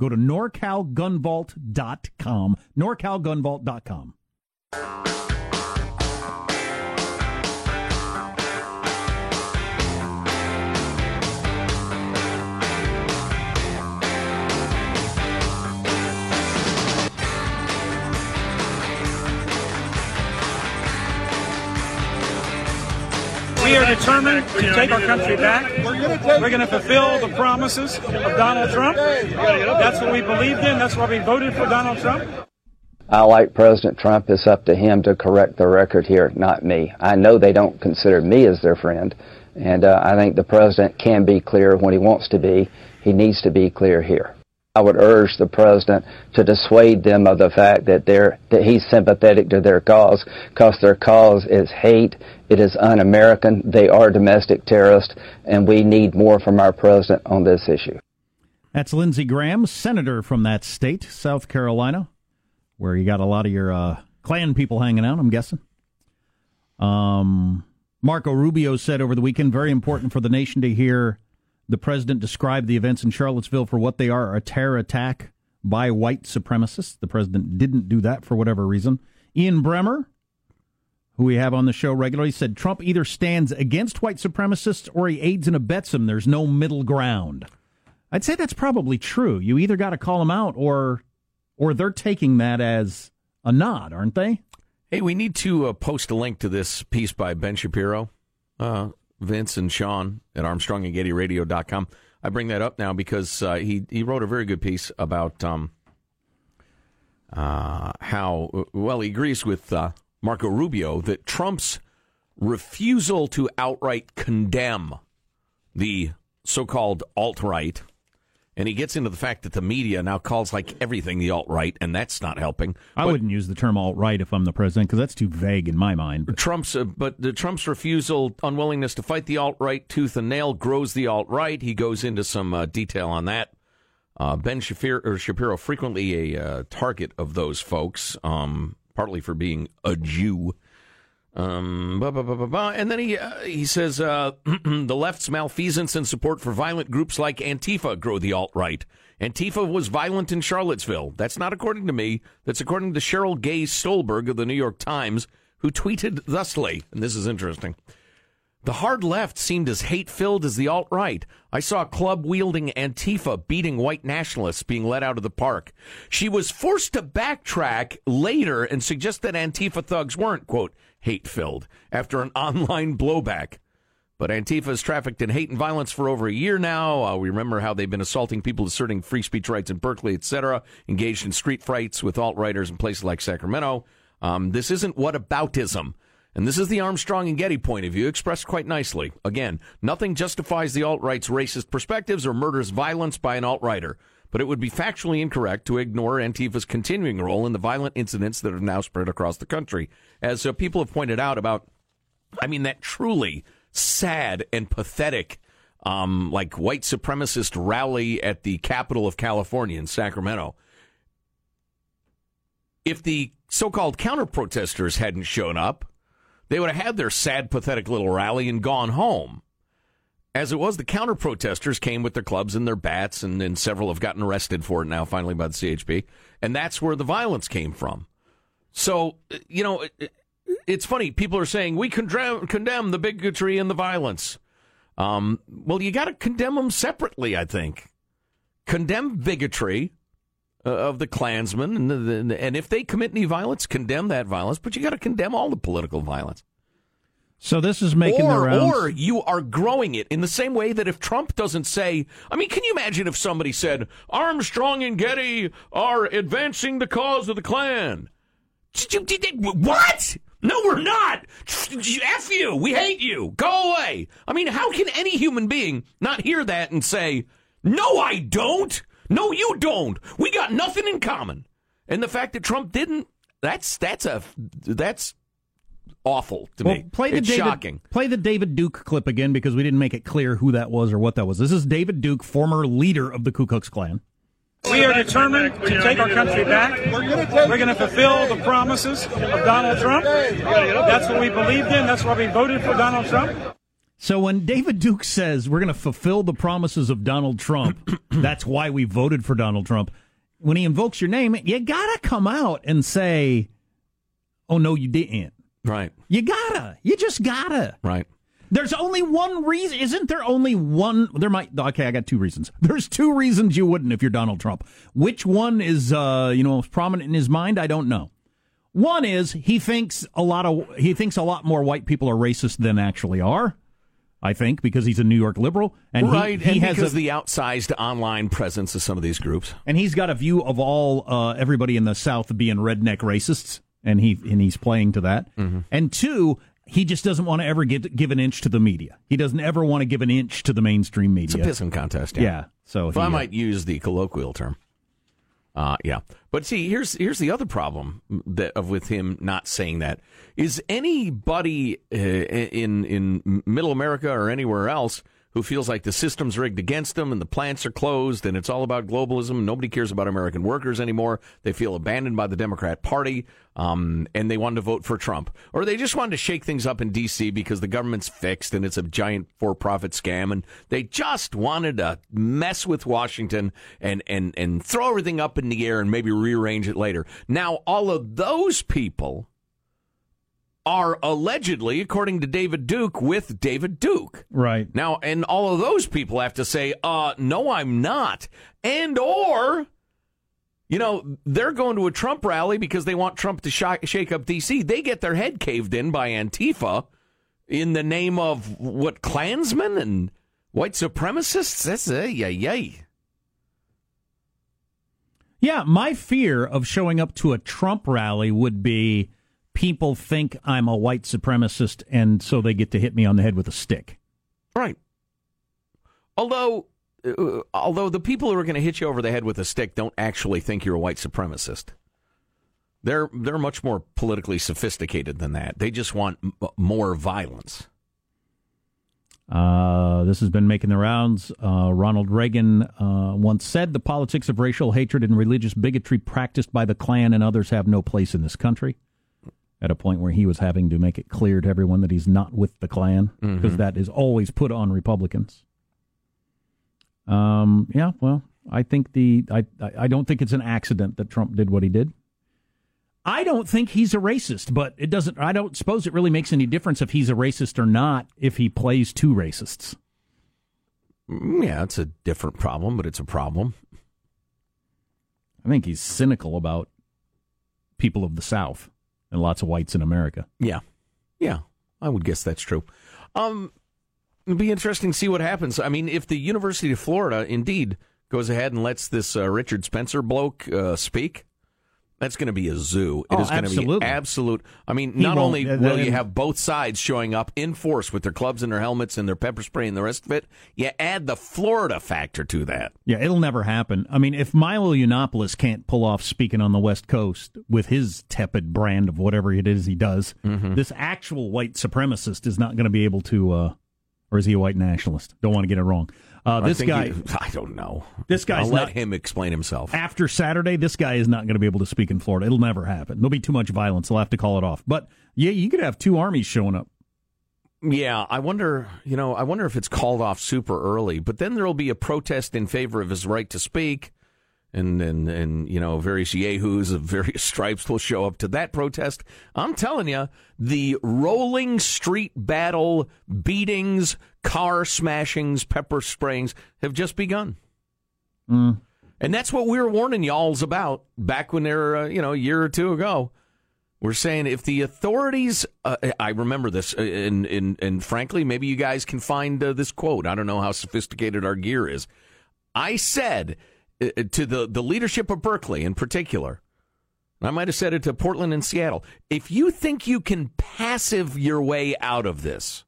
Go to norcalgunvault.com. norcalgunvault.com. determined to take our country back. We're going to fulfill the promises of Donald Trump. That's what we believed in. That's why we voted for Donald Trump. I like President Trump. It's up to him to correct the record here, not me. I know they don't consider me as their friend, and uh, I think the president can be clear when he wants to be. He needs to be clear here. I would urge the president to dissuade them of the fact that they're that he's sympathetic to their cause, because their cause is hate. It is un-American. They are domestic terrorists, and we need more from our president on this issue. That's Lindsey Graham, senator from that state, South Carolina, where you got a lot of your uh, Klan people hanging out. I'm guessing. Um, Marco Rubio said over the weekend, very important for the nation to hear the president describe the events in Charlottesville for what they are a terror attack by white supremacists. The president didn't do that for whatever reason. Ian Bremmer, who we have on the show regularly, said Trump either stands against white supremacists or he aids and abets them. There's no middle ground. I'd say that's probably true. You either got to call them out or or they're taking that as a nod, aren't they? Hey, we need to uh, post a link to this piece by Ben Shapiro. Uh, Vince and Sean at Armstrong and Getty Radio.com. I bring that up now because uh, he he wrote a very good piece about um, uh, how well he agrees with uh, Marco Rubio that Trump's refusal to outright condemn the so-called alt right and he gets into the fact that the media now calls like everything the alt right, and that's not helping. I but, wouldn't use the term alt right if I'm the president because that's too vague in my mind. But. Trump's, uh, but the Trump's refusal, unwillingness to fight the alt right tooth and nail grows the alt right. He goes into some uh, detail on that. Uh, ben Shapiro, Shapiro, frequently a uh, target of those folks, um, partly for being a Jew. Um, bah, bah, bah, and then he uh, he says uh, the left's malfeasance and support for violent groups like Antifa grow the alt right. Antifa was violent in Charlottesville. That's not according to me. That's according to Cheryl Gay Stolberg of the New York Times, who tweeted thusly, and this is interesting. The hard left seemed as hate filled as the alt right. I saw a club wielding Antifa beating white nationalists being let out of the park. She was forced to backtrack later and suggest that Antifa thugs weren't, quote, hate filled after an online blowback. But Antifa has trafficked in hate and violence for over a year now. Uh, we remember how they've been assaulting people asserting free speech rights in Berkeley, etc., engaged in street fights with alt righters in places like Sacramento. Um, this isn't whataboutism. And this is the Armstrong and Getty point of view expressed quite nicely. Again, nothing justifies the alt right's racist perspectives or murders violence by an alt righter but it would be factually incorrect to ignore Antifa's continuing role in the violent incidents that have now spread across the country. As uh, people have pointed out about, I mean, that truly sad and pathetic, um, like white supremacist rally at the capital of California in Sacramento. If the so called counter protesters hadn't shown up, they would have had their sad, pathetic little rally and gone home. As it was, the counter protesters came with their clubs and their bats, and, and several have gotten arrested for it now, finally, by the CHP. And that's where the violence came from. So, you know, it, it's funny. People are saying we condemn, condemn the bigotry and the violence. Um, well, you got to condemn them separately, I think. Condemn bigotry uh, of the Klansmen, and, the, the, and if they commit any violence, condemn that violence, but you got to condemn all the political violence. So this is making the or, rounds. or you are growing it in the same way that if Trump doesn't say, I mean, can you imagine if somebody said Armstrong and Getty are advancing the cause of the Klan? What? No, we're not. F you. We hate you. Go away. I mean, how can any human being not hear that and say, No, I don't. No, you don't. We got nothing in common. And the fact that Trump didn't, that's that's a that's awful to well, me. play the it's David, shocking. Play the David Duke clip again because we didn't make it clear who that was or what that was. This is David Duke, former leader of the Ku Klux Klan. We are determined to take our country back. We're going to fulfill the promises of Donald Trump. That's what we believed in. That's why we voted for Donald Trump. So when David Duke says we're going to fulfill the promises of Donald Trump, that's why we voted for Donald Trump. When he invokes your name, you got to come out and say, "Oh no, you didn't." Right. You gotta. You just gotta. Right. There's only one reason. Isn't there only one? There might. Okay, I got two reasons. There's two reasons you wouldn't if you're Donald Trump. Which one is, uh, you know, prominent in his mind? I don't know. One is he thinks a lot of he thinks a lot more white people are racist than actually are. I think because he's a New York liberal and right, he, he and has a, the outsized online presence of some of these groups. and he's got a view of all uh, everybody in the South being redneck racists, and he and he's playing to that. And two, he just doesn't want to ever get, give an inch to the media. He doesn't ever want to give an inch to the mainstream media. It's a pissing contest. yeah. So If he, I uh, might use the colloquial term. Uh, yeah. But see, here's here's the other problem that of with him not saying that is anybody uh, in in Middle America or anywhere else who feels like the system's rigged against them and the plants are closed and it's all about globalism. Nobody cares about American workers anymore. They feel abandoned by the Democrat Party, um, and they wanted to vote for Trump, or they just wanted to shake things up in D.C. because the government's fixed and it's a giant for-profit scam, and they just wanted to mess with Washington and and and throw everything up in the air and maybe rearrange it later. Now, all of those people are allegedly, according to David Duke, with David Duke. right. Now, and all of those people have to say, uh, no, I'm not. And or, you know, they're going to a Trump rally because they want Trump to sh- shake up D.C. They get their head caved in by Antifa in the name of what, Klansmen and white supremacists? That's a yay, yay. Yeah, my fear of showing up to a Trump rally would be people think I'm a white supremacist, and so they get to hit me on the head with a stick. Right. Although, uh, although the people who are going to hit you over the head with a stick don't actually think you're a white supremacist. They're they're much more politically sophisticated than that. They just want m- more violence. Uh, this has been making the rounds. Uh, Ronald Reagan uh, once said the politics of racial hatred and religious bigotry practiced by the Klan and others have no place in this country. At a point where he was having to make it clear to everyone that he's not with the Klan, because that is always put on Republicans. Um, yeah, well, I think the I I I don't think it's an accident that Trump did what he did. I don't think he's a racist, but it doesn't. I don't suppose it really makes any difference if he's a racist or not if he plays two racists. Mm, Yeah, it's a different problem, but it's a problem. I think he's cynical about people of the South and lots of whites in America. Yeah, yeah, I would guess that's true. Um, it'd be interesting to see what happens. I mean, if the University of Florida indeed goes ahead and lets this uh, Richard Spencer bloke uh, speak, that's going to be a zoo. It Oh, is going to be absolute. I mean, He not only uh, will you have both sides showing up in force with their clubs and their helmets and their pepper spray and the rest of it, you add the Florida factor to that. Yeah, it'll never happen. I mean, if Milo Yiannopoulos can't pull off speaking on the West Coast with his tepid brand of whatever it is he does, this actual white supremacist is not going to be able to. Uh, or is he a white nationalist? Don't want to get it wrong. Uh, this guy, he- I don't know. This guy's I'll let not- him explain himself. after Saturday, this guy is not going to be able to speak in Florida. It'll never happen. There'll be too much violence. They'll have to call it off. But yeah, you could have two armies showing up. Yeah, I wonder, you know, I wonder if it's called off super early, but then there'll be a protest in favor of his right to speak. And, and, and, you know, various yahoos of various stripes will show up to that protest. I'm telling you, the rolling street battle, beatings, car smashings, pepper sprayings have just begun. And that's what we were warning y'alls about back when they were, uh, you know, a year or two ago. We're saying if the authorities, uh, I remember this, uh, and, and, and frankly, maybe you guys can find uh, this quote. I don't know how sophisticated our gear is. I said Uh, uh, to the, the leadership of Berkeley in particular, I might have said it to Portland and Seattle, if you think you can passive your way out of this,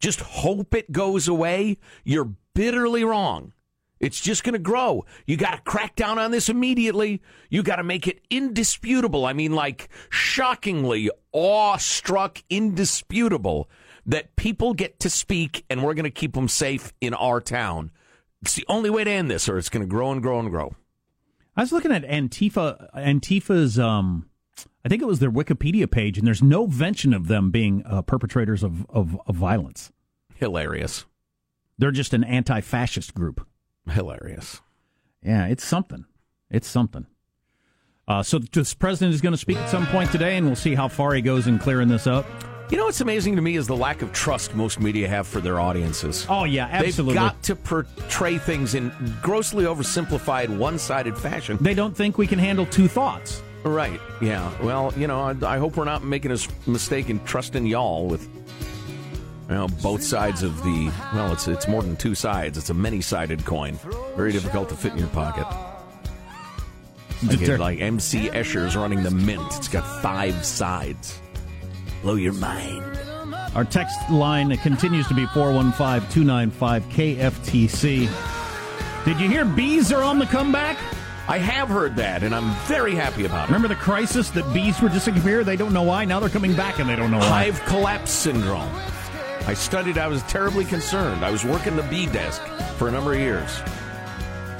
just hope it goes away, you're bitterly wrong. It's just going to grow. You got to crack down on this immediately. You got to make it indisputable. I mean, like shockingly awestruck, indisputable that people get to speak and we're going to keep them safe in our town. It's the only way to end this, or it's going to grow and grow and grow. I was looking at Antifa, Antifa's, um, I think it was their Wikipedia page, and there's no mention of them being uh, perpetrators of, of, of violence. Hilarious. They're just an anti fascist group. Hilarious. Yeah, it's something. It's something. Uh, so this president is going to speak at some point today, and we'll see how far he goes in clearing this up. You know what's amazing to me is the lack of trust most media have for their audiences. Oh yeah, absolutely. They've got to portray things in grossly oversimplified, one-sided fashion. They don't think we can handle two thoughts. Right. Yeah. Well, you know, I, I hope we're not making a mistake in trusting y'all with well, both sides of the well, it's it's more than two sides. It's a many-sided coin. Very difficult to fit in your pocket. Like, like MC Escher's running the mint. It's got five sides. Blow your mind. Our text line continues to be 415 295 KFTC. Did you hear bees are on the comeback? I have heard that, and I'm very happy about it. Remember the crisis that bees were disappearing? They don't know why. Now they're coming back, and they don't know why. Hive collapse syndrome. I studied. I was terribly concerned. I was working the bee desk for a number of years.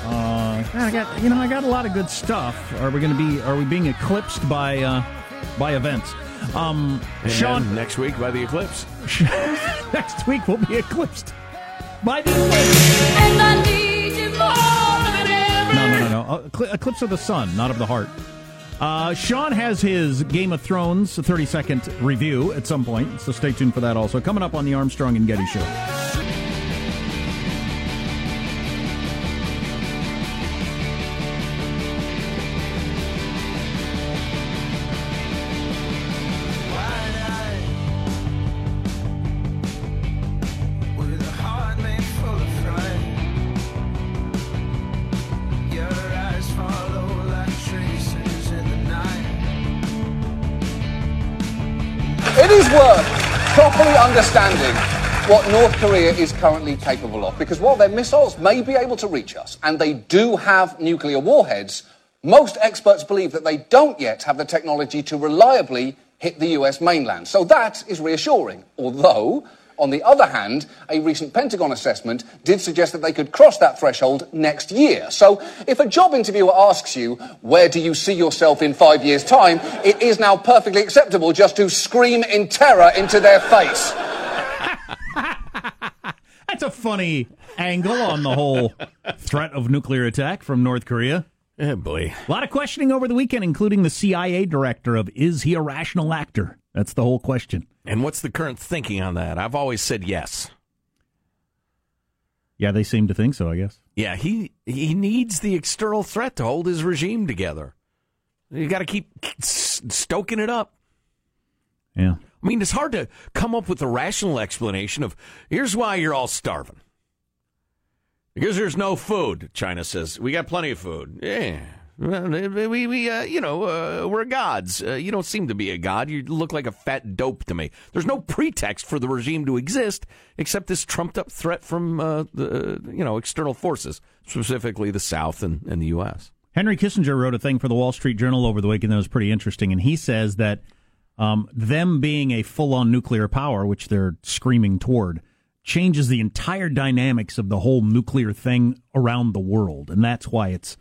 Uh, I got you know I got a lot of good stuff. Are we going to be? Are we being eclipsed by uh, by events? Um, and Sean, next week by the eclipse. next week we'll be eclipsed by the eclipse. No, no, no, no. Eclipse of the sun, not of the heart. Uh, Sean has his Game of Thrones 30 second review at some point, so stay tuned for that also. Coming up on the Armstrong and Getty Show. North Korea is currently capable of. Because while their missiles may be able to reach us, and they do have nuclear warheads, most experts believe that they don't yet have the technology to reliably hit the US mainland. So that is reassuring. Although, on the other hand, a recent Pentagon assessment did suggest that they could cross that threshold next year. So if a job interviewer asks you, where do you see yourself in five years' time, it is now perfectly acceptable just to scream in terror into their face. That's a funny angle on the whole threat of nuclear attack from North Korea. Oh boy. A lot of questioning over the weekend, including the CIA director of is he a rational actor? That's the whole question. And what's the current thinking on that? I've always said yes. Yeah, they seem to think so, I guess. Yeah, he he needs the external threat to hold his regime together. You got to keep stoking it up. Yeah. I mean, it's hard to come up with a rational explanation of here's why you're all starving. Because there's no food, China says. We got plenty of food. Yeah. We, we uh, you know, uh, we're gods. Uh, you don't seem to be a god. You look like a fat dope to me. There's no pretext for the regime to exist except this trumped up threat from, uh, the, you know, external forces, specifically the South and, and the U.S. Henry Kissinger wrote a thing for the Wall Street Journal over the weekend that was pretty interesting, and he says that um, them being a full-on nuclear power, which they're screaming toward, changes the entire dynamics of the whole nuclear thing around the world, and that's why it's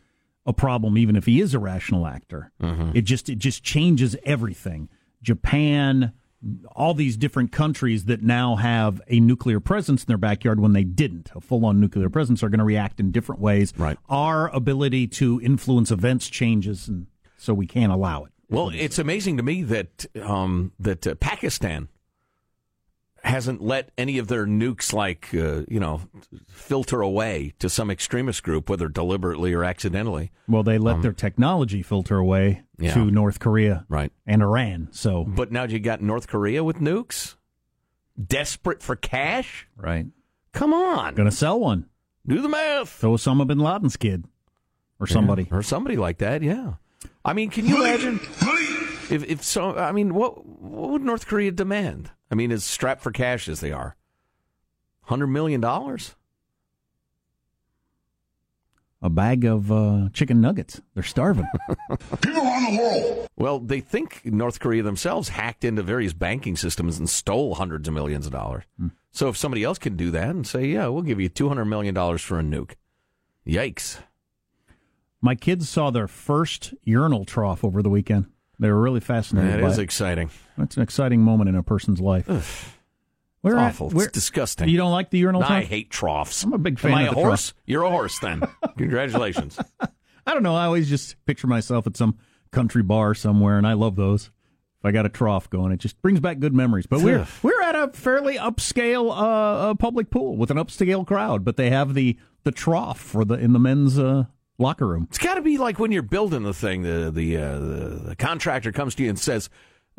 a problem even if he is a rational actor. Mm-hmm. It just it just changes everything. Japan, all these different countries that now have a nuclear presence in their backyard when they didn't, a full-on nuclear presence, are going to react in different ways. Right. Our ability to influence events changes, and so we can't allow it. Well, it's amazing to me that um, that uh, Pakistan hasn't let any of their nukes, like, uh, you know, filter away to some extremist group, whether deliberately or accidentally. Well, they let their technology filter away Um, Yeah. to North Korea Right. and Iran. So, But now you got North Korea with nukes? Desperate for cash? right, Come on. gonna sell one Do the math. to Osama bin Laden's kid or somebody. or somebody like that. Yeah, I mean, can you imagine if if so? I mean, what what would North Korea demand? I mean, as strapped for cash as they are, hundred million dollars. A bag of uh, chicken nuggets. They're starving. People around the world. Well, they think North Korea themselves hacked into various banking systems and stole hundreds of millions of dollars. So if somebody else can do that and say, "Yeah, we'll give you two hundred million dollars for a nuke," yikes! My kids saw their first urinal trough over the weekend. They were really fascinated That is it. exciting. That's an exciting moment in a person's life. It's Where at- awful. where- it's disgusting. You don't like the urinal I trough? hate troughs. I'm a big fan Am I of a the horse? You're a horse then. Congratulations. I don't know. I always just picture myself at some country bar somewhere, and I love those. If I got a trough going, it just brings back good memories. But we're we're at a fairly upscale uh, uh, public pool with an upscale crowd, but they have the the trough for the in the men's uh, locker room. It's got to be like when you're building the thing. The the, uh, the the contractor comes to you and says,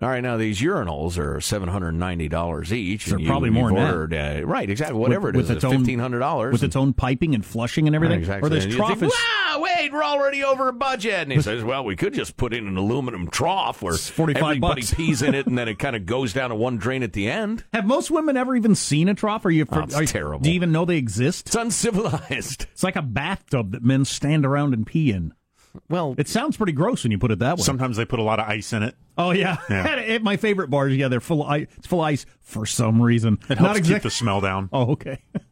"All right, now these urinals are seven hundred ninety dollars each. They're and probably more than that. ordered, Uh, right? Exactly. Whatever With- it with its fifteen hundred dollars with its own piping and flushing and everything. Exactly. Or this And trough think, is wow, wait, we're already over budget. And he says, well, we could just put in an aluminum trough where everybody bucks. pees in it and then it kind of goes down to one drain at the end. Have most women ever even seen a trough? Are you? Oh, it's are terrible. Do you even know they exist? It's uncivilized. It's like a bathtub that men stand around and pee in. Well, It sounds pretty gross when you put it that way. Sometimes they put a lot of ice in it. oh yeah, Yeah. at my favorite bars, yeah, they're full. Of ice, it's full of ice for some reason. It helps Not keep the smell down. Oh, okay.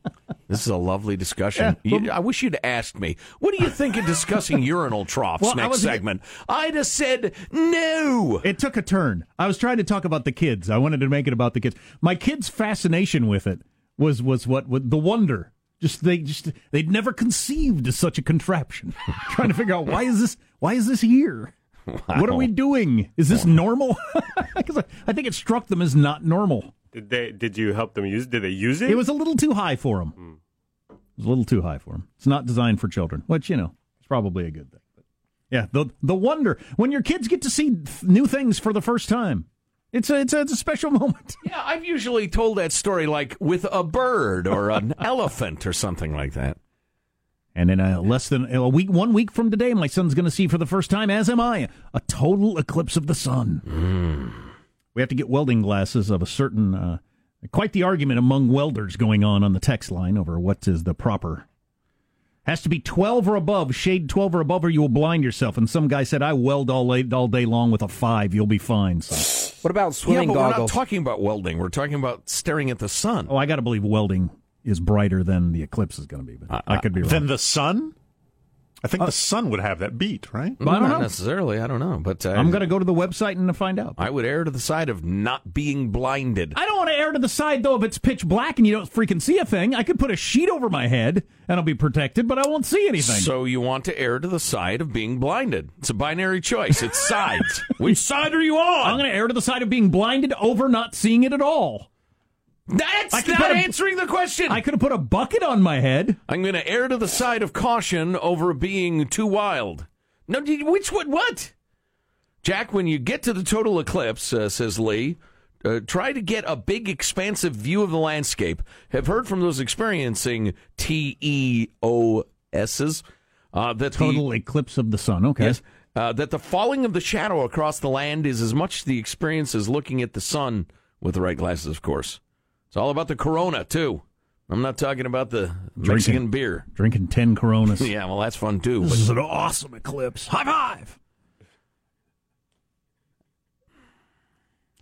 This is a lovely discussion. Yeah. You- I wish you'd asked me. What do you think of discussing urinal troughs Well, I next was- segment? I'd have said no. It took a turn. I was trying to talk about the kids. I wanted to make it about the kids. My kids' fascination with it was was what, what the wonder. Just they just they'd never conceived of such a contraption. trying to figure out why is this why is this here? What are we doing? Is this normal? 'Cause I, I think it struck them as not normal. Did they? Did you help them use? Did they use it? It was a little too high for them. Hmm. It was a little too high for them. It's not designed for children, which you know is probably a good thing. But yeah, the the wonder when your kids get to see th- new things for the first time, it's a it's a, it's a special moment. Yeah, I've usually told that story like with a bird or an elephant or something like that. And in a less than a week, one week from today, my son's going to see for the first time, as am I, a total eclipse of the sun. We have to get welding glasses of a certain. Uh, quite the argument among welders going on on the text line over what is the proper. Has to be 12 or above, shade 12 or above, or you will blind yourself. And some guy said, I weld all day, all day long with a five. You'll be fine. So, What about swimming Yeah, swimming but we're not talking about welding. We're talking about staring at the sun. oh, I got to believe welding is brighter than the eclipse is going to be. But I could be wrong. Then the sun? I think the sun would have that beat, right? I don't not know. necessarily. I don't know, but uh, I'm going to go to the website and find out. I would err to the side of not being blinded. I don't want to err to the side though if it's pitch black and you don't freaking see a thing. I could put a sheet over my head and I'll be protected, but I won't see anything. So you want to err to the side of being blinded? It's a binary choice. It's sides. Which side are you on? I'm going to err to the side of being blinded over not seeing it at all. That's I not a- answering the question. I could have put a bucket on my head. I'm going to err to the side of caution over being too wild. No, which one? What? Jack, when you get to the total eclipse, uh, says Lee, uh, try to get a big, expansive view of the landscape. Have heard from those experiencing T E O S's uh, that the Total eclipse of the sun. Okay. Yes. Uh, that the falling of the shadow across the land is as much the experience as looking at the sun with the right glasses, of course. It's all about the corona, too. I'm not talking about the Mexican beer. Drinking 10 Coronas. Yeah, well, that's fun, too. This is an awesome eclipse. High five.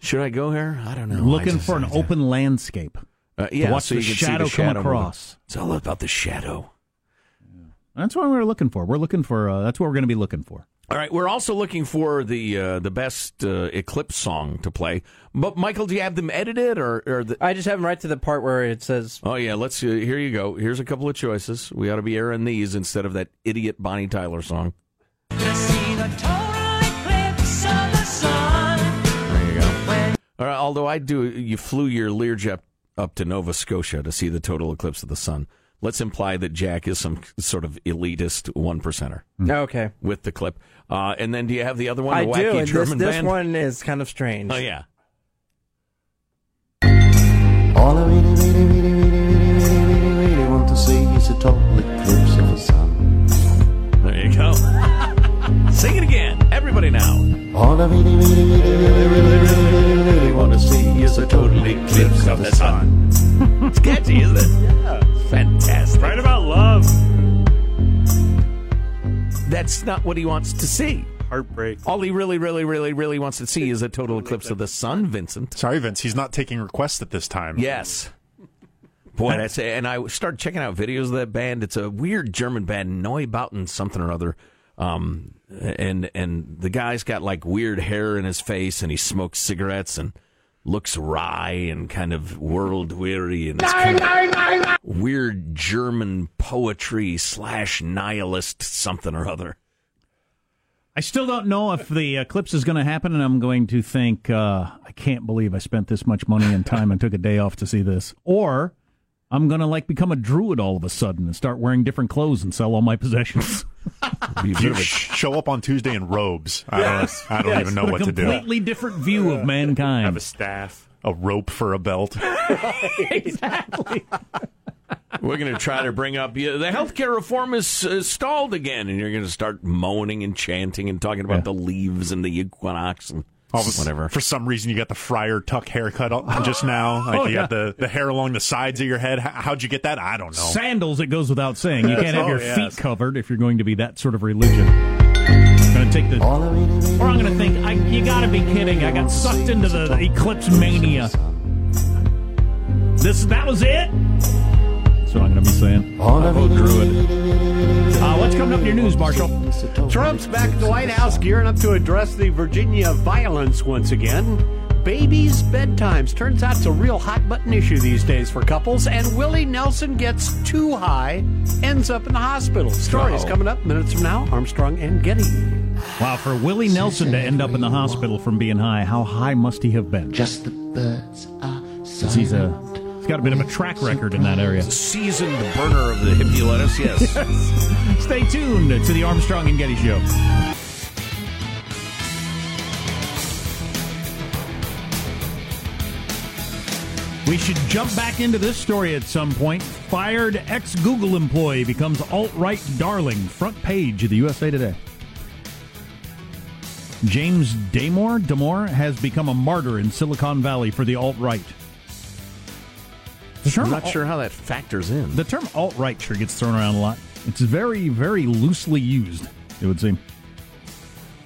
should I go here? I don't know. Looking for an open landscape. Uh, yeah, watch so the can see shadow come across. It's all about the shadow. That's what we're looking for. We're looking for, uh, that's what we're going to be looking for. All right, we're also looking for the uh, the best uh, eclipse song to play. But Michael, do you have them edited or, or the, I just have them right to the part where it says Oh yeah, let's. Uh, here you go. Here's a couple of choices. We ought to be airing these instead of that idiot Bonnie Tyler song. There you go. All right. Although I do, you flew your Learjet up to Nova Scotia to see the total eclipse of the sun. Let's imply that Jack is some sort of elitist one percenter Okay. with the clip. Uh, and then do you have the other one? I the do, and this, German this band? one is kind of strange. Oh yeah. All I really, really, really, really, really, really, really, really want to see is a total eclipse of the sun. There you go. Sing it again, everybody now. All I really, really, really, really, really, really, really, really want to see is a total eclipse of the sun. It's catchy, isn't it? Yeah. Fantastic. Right about love. That's not what he wants to see. Heartbreak. All he really, really, really, really wants to see is a total eclipse of the sun, Vincent. Sorry, Vince. He's not taking requests at this time. Yes. Boy, that's and I started checking out videos of that band. It's a weird German band, Neubauten something or other. Um, and and the guy's got like weird hair in his face, and he smokes cigarettes and looks wry and kind of world weary, and it's kind of weird German poetry slash nihilist something or other. I still don't know if the eclipse is going to happen, and I'm going to think, uh, I can't believe I spent this much money and time and took a day off to see this. Or I'm going to like become a druid all of a sudden and start wearing different clothes and sell all my possessions. Be a bit You sh- show up on Tuesday in robes. I don't, I don't Yes, even know but what to do. completely different view of mankind. Have mankind. a staff. A rope for a belt. exactly. We're going to try to bring up yeah, the healthcare reform is uh, stalled again, and you're going to start moaning and chanting and talking about Yeah. the leaves and the equinox and Oh, All of whatever. For some reason, you got the Friar Tuck haircut just now. Like Oh, you got the, the hair along the sides of your head. How, how'd you get that? I don't know. Sandals, it goes without saying. You can't have Oh, your yes. feet covered if you're going to be that sort of religion. I'm Going to take the. All I really, really, Or I'm going to think, I, you got to be kidding. I got sucked into the eclipse mania. This that was it. That's what I'm going to be saying. I I'll vote really, druid. What's coming up in your news, Marshall? is a total Trump's back at the White. House gearing up to address the Virginia violence once again. Babies' bedtimes. Turns out it's a real hot button issue these days for couples. And Willie Nelson gets too high, ends up in the hospital. Stories Uh-oh. coming up minutes from now. Armstrong and Getty. Wow, for Willie Nelson to end up in the hospital from being high, how high must he have been? Just the birds are. are 'Cause he's a he's got a bit of a track record in that area. Seasoned burner of the hippie lettuce, yes. Stay tuned to the Armstrong and Getty Show. We should jump back into this story at some point. Fired ex Google employee becomes alt right darling. Front page of the USA Today. James Damore, Damore has become a martyr in Silicon Valley for the alt right. I'm not sure how that factors in. The term alt right sure gets thrown around a lot. It's very, very loosely used, it would seem.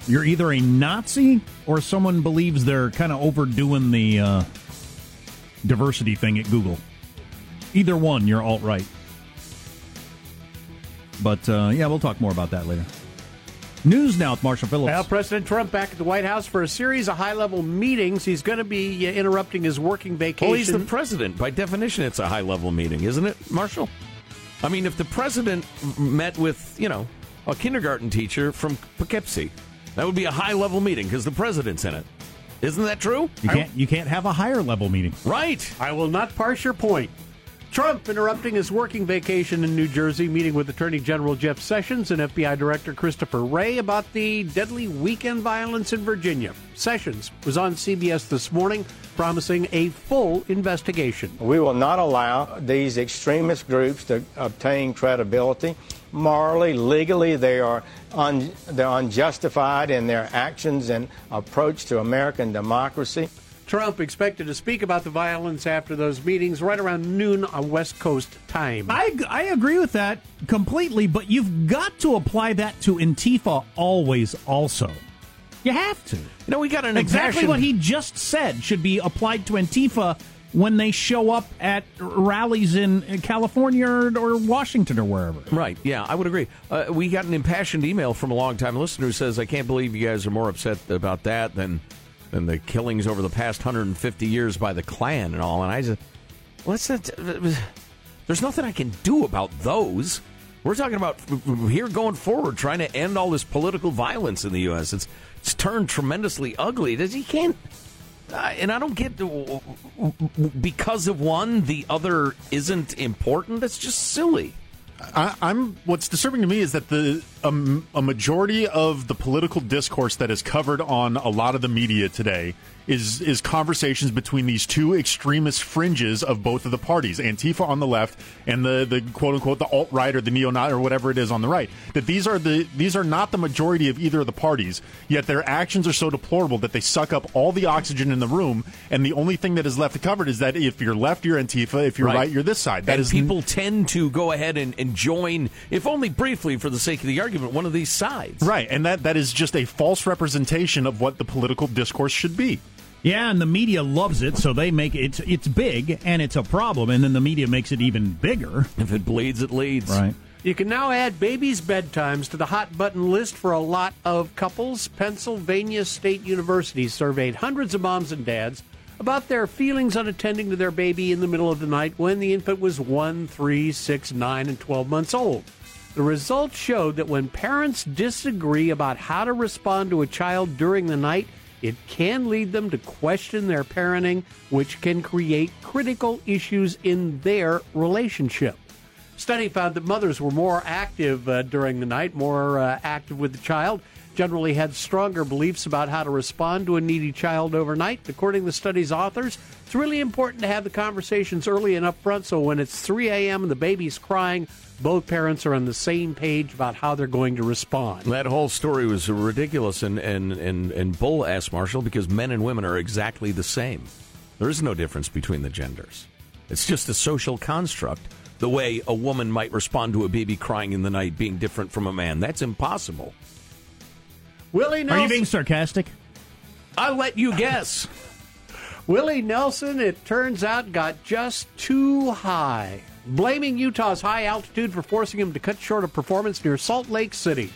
You're either a Nazi or someone believes they're kind of overdoing the uh, diversity thing at Google. Either one, you're alt right. But uh, yeah, we'll talk more about that later. News now with Marshall Phillips. Well, President Trump back at the White House for a series of high level meetings. He's going to be uh, interrupting his working vacation. Well, he's the president. By definition, it's a high level meeting, isn't it, Marshall? I mean, if the president met with, you know, a kindergarten teacher from Poughkeepsie, that would be a high level meeting because the president's in it. Isn't that true? you can't you can't have a higher level meeting. Right. I will not parse your point. Trump interrupting his working vacation in New Jersey, meeting with Attorney General Jeff Sessions and FBI Director Christopher Wray about the deadly weekend violence in Virginia. Sessions was on CBS this morning promising a full investigation. We will not allow these extremist groups to obtain credibility. Morally, legally, they are un, they're unjustified in their actions and approach to American democracy. Trump expected to speak about the violence after those meetings right around noon on West Coast time. I, I agree with that completely, but you've got to apply that to Antifa always, also. You have to. You know, we got an Exactly impassioned- what he just said should be applied to Antifa when they show up at rallies in California or, or Washington or wherever. Right. Yeah, I would agree. Uh, we got an impassioned email from a longtime listener who says, "I can't believe you guys are more upset about that than than the killings over the past 150 years by the Klan and all." And I said, "What's that? There's nothing I can do about those." We're talking about here going forward, trying to end all this political violence in the U.S. It's it's turned tremendously ugly. Does he can't and I don't get because of one, the other isn't important. That's just silly. I, I'm. What's disturbing to me is that the um, a majority of the political discourse that is covered on a lot of the media today is is conversations between these two extremist fringes of both of the parties, Antifa on the left and the the quote unquote the alt right or the neo Nazi or whatever it is on the right. That these are the these are not the majority of either of the parties. Yet their actions are so deplorable that they suck up all the oxygen in the room, and the only thing that is left covered is that if you're left, you're Antifa. If you're right, right you're this side. That and is people tend to go ahead and, and join, if only briefly for the sake of the argument, one of these sides. Right, and that that is just a false representation of what the political discourse should be. Yeah, and the media loves it, so they make it, it's it's big and it's a problem, and then the media makes it even bigger. If it bleeds, it leads. Right. You can now add babies' bedtimes to the hot button list for a lot of couples. Pennsylvania State University surveyed hundreds of moms and dads about their feelings on attending to their baby in the middle of the night when the infant was one, three, six, nine, and 12 months old. The results showed that when parents disagree about how to respond to a child during the night, it can lead them to question their parenting, which can create critical issues in their relationship. Study found that mothers were more active uh, during the night, more uh, active with the child, generally had stronger beliefs about how to respond to a needy child overnight. According to the study's authors, it's really important to have the conversations early and upfront so when it's 3 a.m. and the baby's crying, both parents are on the same page about how they're going to respond. That whole story was ridiculous and, and, and, and bull ass, Marshall, because men and women are exactly the same. There is no difference between the genders. It's just a social construct. The way a woman might respond to a baby crying in the night being different from a man. That's impossible. Willie Nelson. Are you being sarcastic? I'll let you guess. Willie Nelson, it turns out, got just too high blaming Utah's high altitude for forcing him to cut short a performance near Salt Lake City.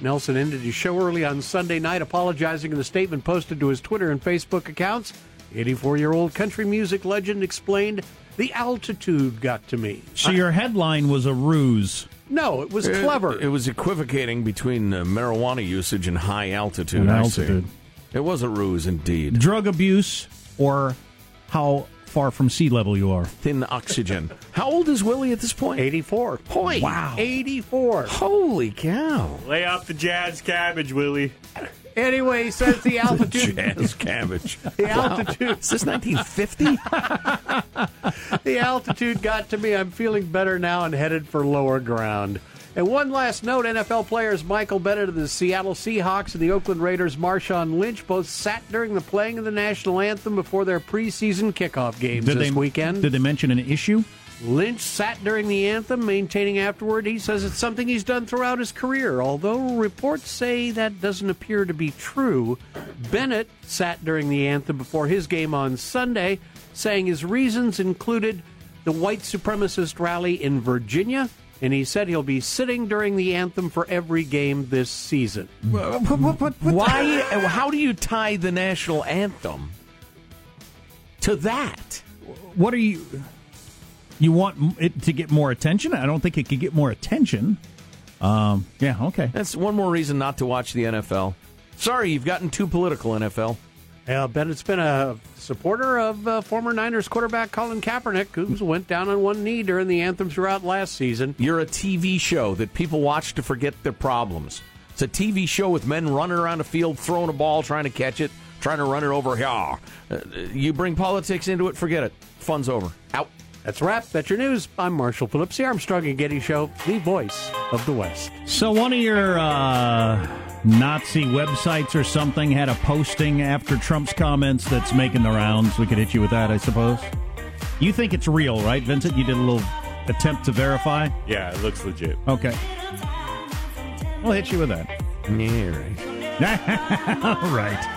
Nelson ended his show early on Sunday night, apologizing in the statement posted to his Twitter and Facebook accounts. 84 year old country music legend explained, The altitude got to me. So, your headline was a ruse. No, it was clever. It, it was equivocating between uh, marijuana usage and high altitude. And altitude. It was a ruse indeed. Drug abuse or how far from sea level you are. Thin oxygen. How old is Willie at this point? 84. Point. Wow. 84. Holy cow. Lay off the jazz cabbage, Willie. Anyway, he says the altitude. jazz cabbage. The altitude. Wow. Is this 1950? the altitude got to me. I'm feeling better now and headed for lower ground. And one last note NFL players Michael Bennett of the Seattle Seahawks and the Oakland Raiders Marshawn Lynch both sat during the playing of the national anthem before their preseason kickoff games did this they, weekend. Did they mention an issue? Lynch sat during the anthem, maintaining afterward he says it's something he's done throughout his career. Although reports say that doesn't appear to be true, Bennett sat during the anthem before his game on Sunday, saying his reasons included the white supremacist rally in Virginia and he said he'll be sitting during the anthem for every game this season. Why? How do you tie the national anthem to that? What are you? You want it to get more attention? I don't think it could get more attention. Um, yeah, okay. That's one more reason not to watch the NFL. Sorry, you've gotten too political, NFL. Yeah, Bennett's been a supporter of uh, former Niners quarterback Colin Kaepernick, who went down on one knee during the anthem throughout last season. You're a TV show that people watch to forget their problems. It's a TV show with men running around a field, throwing a ball, trying to catch it, trying to run it over here. Uh, you bring politics into it, forget it. Fun's over. Out. That's a wrap. That's your news. I'm Marshall Phillips, the Armstrong and Getty Show, the voice of the West. So one of your uh, Nazi websites or something had a posting after Trump's comments that's making the rounds. We could hit you with that, I suppose. You think it's real, right, Vincent? You did a little attempt to verify. Yeah, it looks legit. Okay. We'll hit you with that. Yeah, right. all right.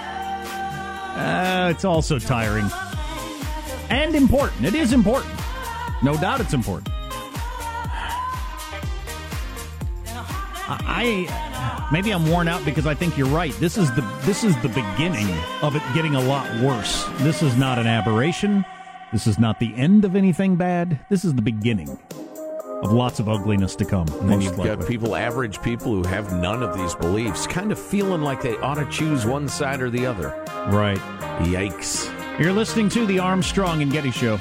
Uh, it's also tiring and important. It is important. No doubt it's important. I maybe I'm worn out because I think you're right. This is the this is the beginning of it getting a lot worse. This is not an aberration. This is not the end of anything bad. This is the beginning of lots of ugliness to come. And then you've likely. got people, average people, who have none of these beliefs, kind of feeling like they ought to choose one side or the other. Right. Yikes. You're listening to the Armstrong and Getty Show.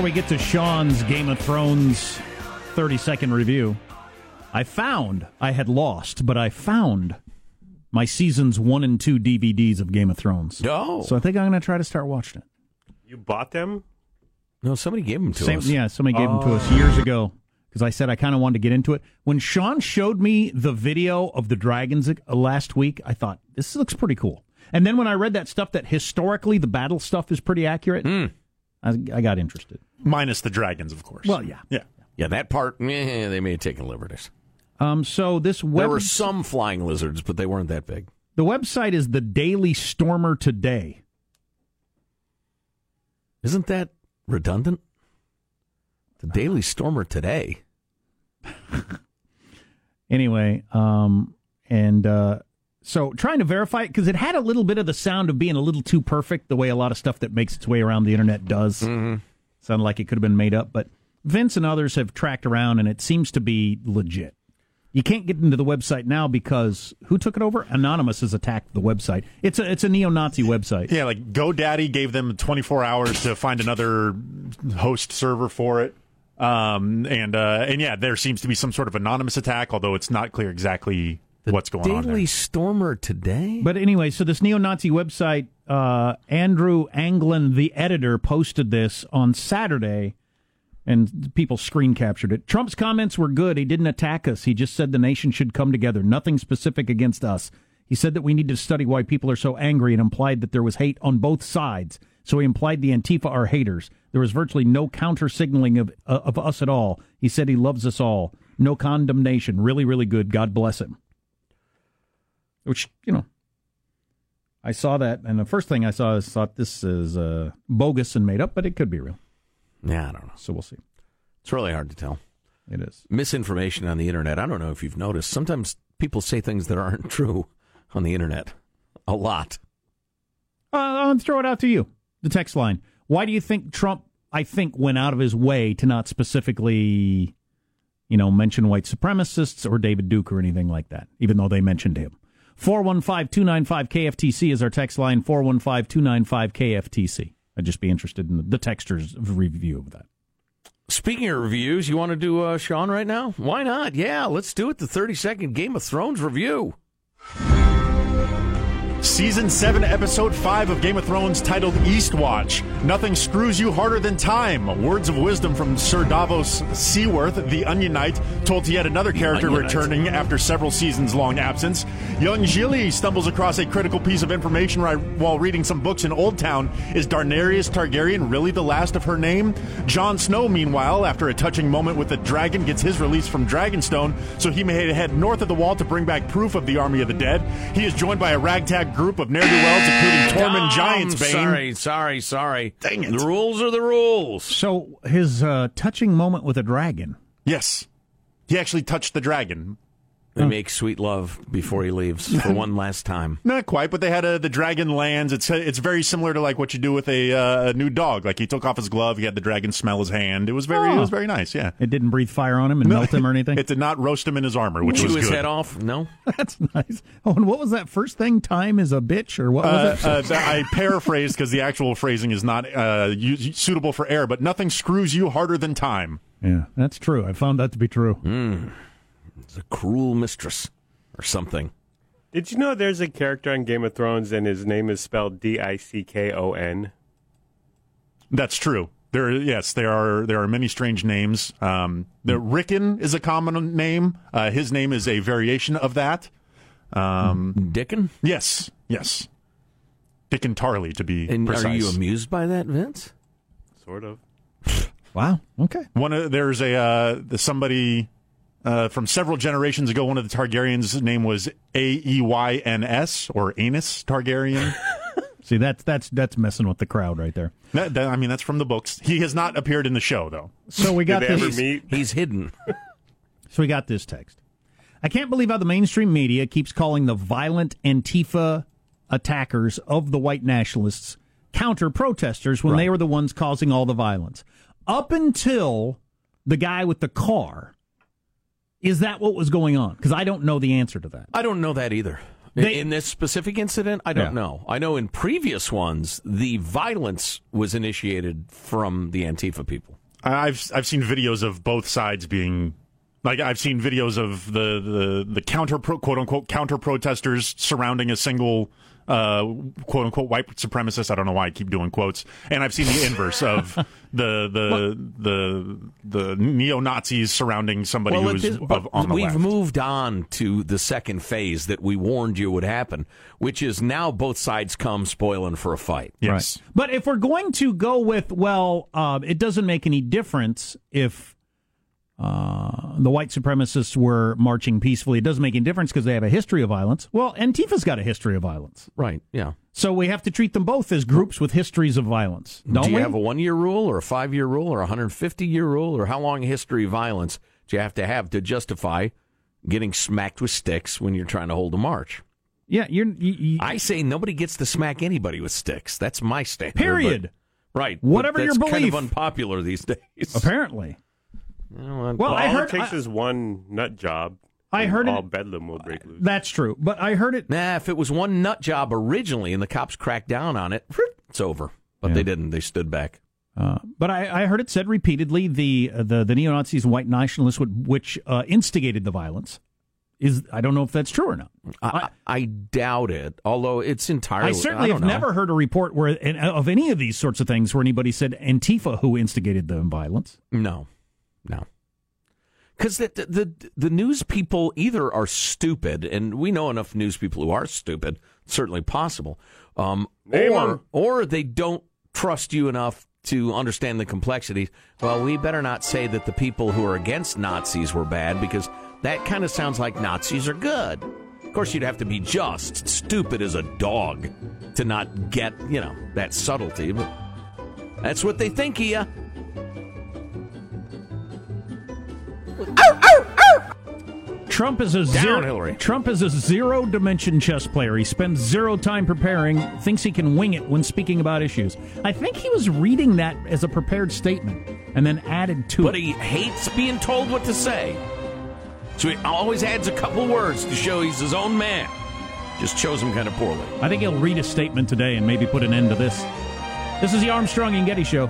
Before we get to Sean's Game of Thrones 30 second review, I found I had lost, but I found my seasons one and two DVDs of Game of Thrones. Oh. So I think I'm going to try to start watching it. You bought them? No, somebody gave them to Same, us. Yeah, somebody gave them to us years ago because I said I kind of wanted to get into it. When Sean showed me the video of the dragons uh, last week, I thought this looks pretty cool. And then when I read that stuff that historically the battle stuff is pretty accurate, Hmm. I, I got interested. Minus the dragons, of course. Well, yeah. Yeah. Yeah, that part, eh, they may have taken liberties. Um, so this web, There were some flying lizards, but they weren't that big. the website is the Daily Stormer Today. Isn't that redundant? The Daily Stormer today. Anyway, um, and uh, so trying to verify it because it had a little bit of the sound of being a little too perfect, the way a lot of stuff that makes its way around the internet does. Mm-hmm. Sounded like it could have been made up, but Vince and others have tracked around, and it seems to be legit. You can't get into the website now because who took it over? Anonymous has attacked the website. It's a it's a neo-Nazi website. Yeah, like GoDaddy gave them 24 hours to find another host server for it. Um, and uh, and yeah, there seems to be some sort of anonymous attack, although it's not clear exactly what's going on there. Daily Stormer today? But anyway, so this neo-Nazi website, uh, Andrew Anglin, the editor, posted this on Saturday, and people screen captured it. Trump's comments were good. He didn't attack us. He just said the nation should come together. Nothing specific against us. He said that we need to study why people are so angry and implied that there was hate on both sides. So he implied the Antifa are haters. There was virtually no counter signaling of uh, of us at all. He said he loves us all. No condemnation. Really, really good. God bless him. Which you know, I saw that, and the first thing I saw is thought this is uh, bogus and made up, but it could be real. Yeah, I don't know. So we'll see. It's really hard to tell. It is. Misinformation on the internet. I don't know if you've noticed. Sometimes people say things that aren't true on the internet. A lot. Uh, I'll throw it out to you. The text line. Why do you think Trump, I think, went out of his way to not specifically, you know, mention white supremacists or David Duke or anything like that, even though they mentioned him? 415 295 KFTC is our text line 415 295 KFTC. I'd just be interested in the, texter's review of that. Speaking of reviews, you want to do uh, Sean right now? Why not? Yeah, let's do it. The 30 second Game of Thrones review. Season 7, Episode 5 of Game of Thrones, titled Eastwatch. Nothing screws you harder than time. Words of wisdom from Sir Davos Seaworth, the Onion Knight, told to yet another character Onion Knight. returning after several seasons long absence. Young Gilly stumbles across a critical piece of information while reading some books in Old Town. Is Daenerys Targaryen really the last of her name? Jon Snow, meanwhile, after a touching moment with the dragon, gets his release from Dragonstone, so he may head north of the wall to bring back proof of the army of the dead. He is joined by a ragtag group of ne'er-do-wells, including Tormund Giantsbane. Sorry, sorry, sorry. Dang it. The rules are the rules. So his uh, touching moment with a dragon. Yes. He actually touched the dragon. They make sweet love before he leaves for one last time. Not quite, but they had a, the dragon lands. It's it's very similar to like what you do with a, uh, a new dog. Like he took off his glove, he had the dragon smell his hand. It was very Oh. it was very nice. Yeah, It didn't breathe fire on him and melt him or anything. it did not roast him in his armor, which Chew was his good. head off? No. That's nice. Oh, and what was that first thing? Time is a bitch, or what Uh, was it? uh, I paraphrased because the actual phrasing is not uh, u- suitable for air, but nothing screws you harder than time. yeah, that's true. I found that to be true. It's a cruel mistress or something. Did you know there's a character on Game of Thrones and his name is spelled D I C K O N? That's true. There, yes, there are there are many strange names. Um, the Rickon is a common name. Uh, his name is a variation of that. Um, Dickon? yes, yes. Dickon Tarly, to be And precise. are you amused by that, Vince? Sort of. Wow. Okay. One of, there's a uh, somebody Uh, from several generations ago, one of the Targaryens' name was A E Y N S or Anus Targaryen. See, that's that's that's messing with the crowd right there. That- that- I mean, that's from the books. He has not appeared in the show, though. So we got Did this. ever meet? He's hidden. So we got this text. I can't believe how the mainstream media keeps calling the violent Antifa attackers of the white nationalists counter protesters when they were the ones causing all the violence. Up until the guy with the car, is that what was going on? Because I don't know the answer to that. I don't know that either. In- They- in this specific incident, I don't Yeah. know. I know in previous ones, the violence was initiated from the Antifa people. I've I've seen videos of both sides being like I've seen videos of the the the counter pro, quote unquote counter protesters surrounding a single uh, quote unquote white supremacist. I don't know why I keep doing quotes. And I've seen the inverse of the the the the neo Nazis surrounding somebody Well, who's of, on the line. we've left. moved on to the second phase that we warned you would happen, which is now both sides come spoiling for a fight. yes. But if we're going to go with, well, uh, it doesn't make any difference if uh, the white supremacists were marching peacefully. It doesn't make any difference because they have a history of violence. Well, Antifa's got a history of violence. Right. Yeah. So we have to treat them both as groups with histories of violence. Don't do you we? have a one year rule or a five year rule or a 150 year rule or how long a history of violence do you have to have to justify getting smacked with sticks when you're trying to hold a march? yeah, you're. You, you, I say nobody gets to smack anybody with sticks. That's my standard. Period. but- right. Whatever your that's kind of unpopular these days. apparently. You know what? Well, I all heard. it takes I- is one nut job. I and heard it- all bedlam will break loose. that's true, but I heard it. Nah, if it was one nut job originally and the cops cracked down on it, it's over. But they didn't. They stood back. Uh, but I, I heard it said repeatedly the uh, the the neo Nazis white nationalists would, which uh, instigated the violence. Is I don't know if that's true or not. I, I doubt it. Although it's entirely. I certainly don't have know. never heard a report where of any of these sorts of things where anybody said Antifa who instigated the violence. No, no. Because the, the the news people either are stupid, and we know enough news people who are stupid. Certainly possible, um, or or they don't trust you enough to understand the complexities. Well, we better not say that the people who are against Nazis were bad because that kind of sounds like Nazis are good. Of course, you'd have to be just stupid as a dog to not get you know that subtlety, but that's what they think of you. Trump is a Down, zero. Hillary. Trump is a zero dimension chess player. He spends zero time preparing. Thinks he can wing it when speaking about issues. I think he was reading that as a prepared statement and then added to But it. But he hates being told what to say. So he always adds a couple words to show he's his own man. Just chose him kind of poorly. I think he'll read a statement today and maybe put an end to this. This is the Armstrong and Getty Show.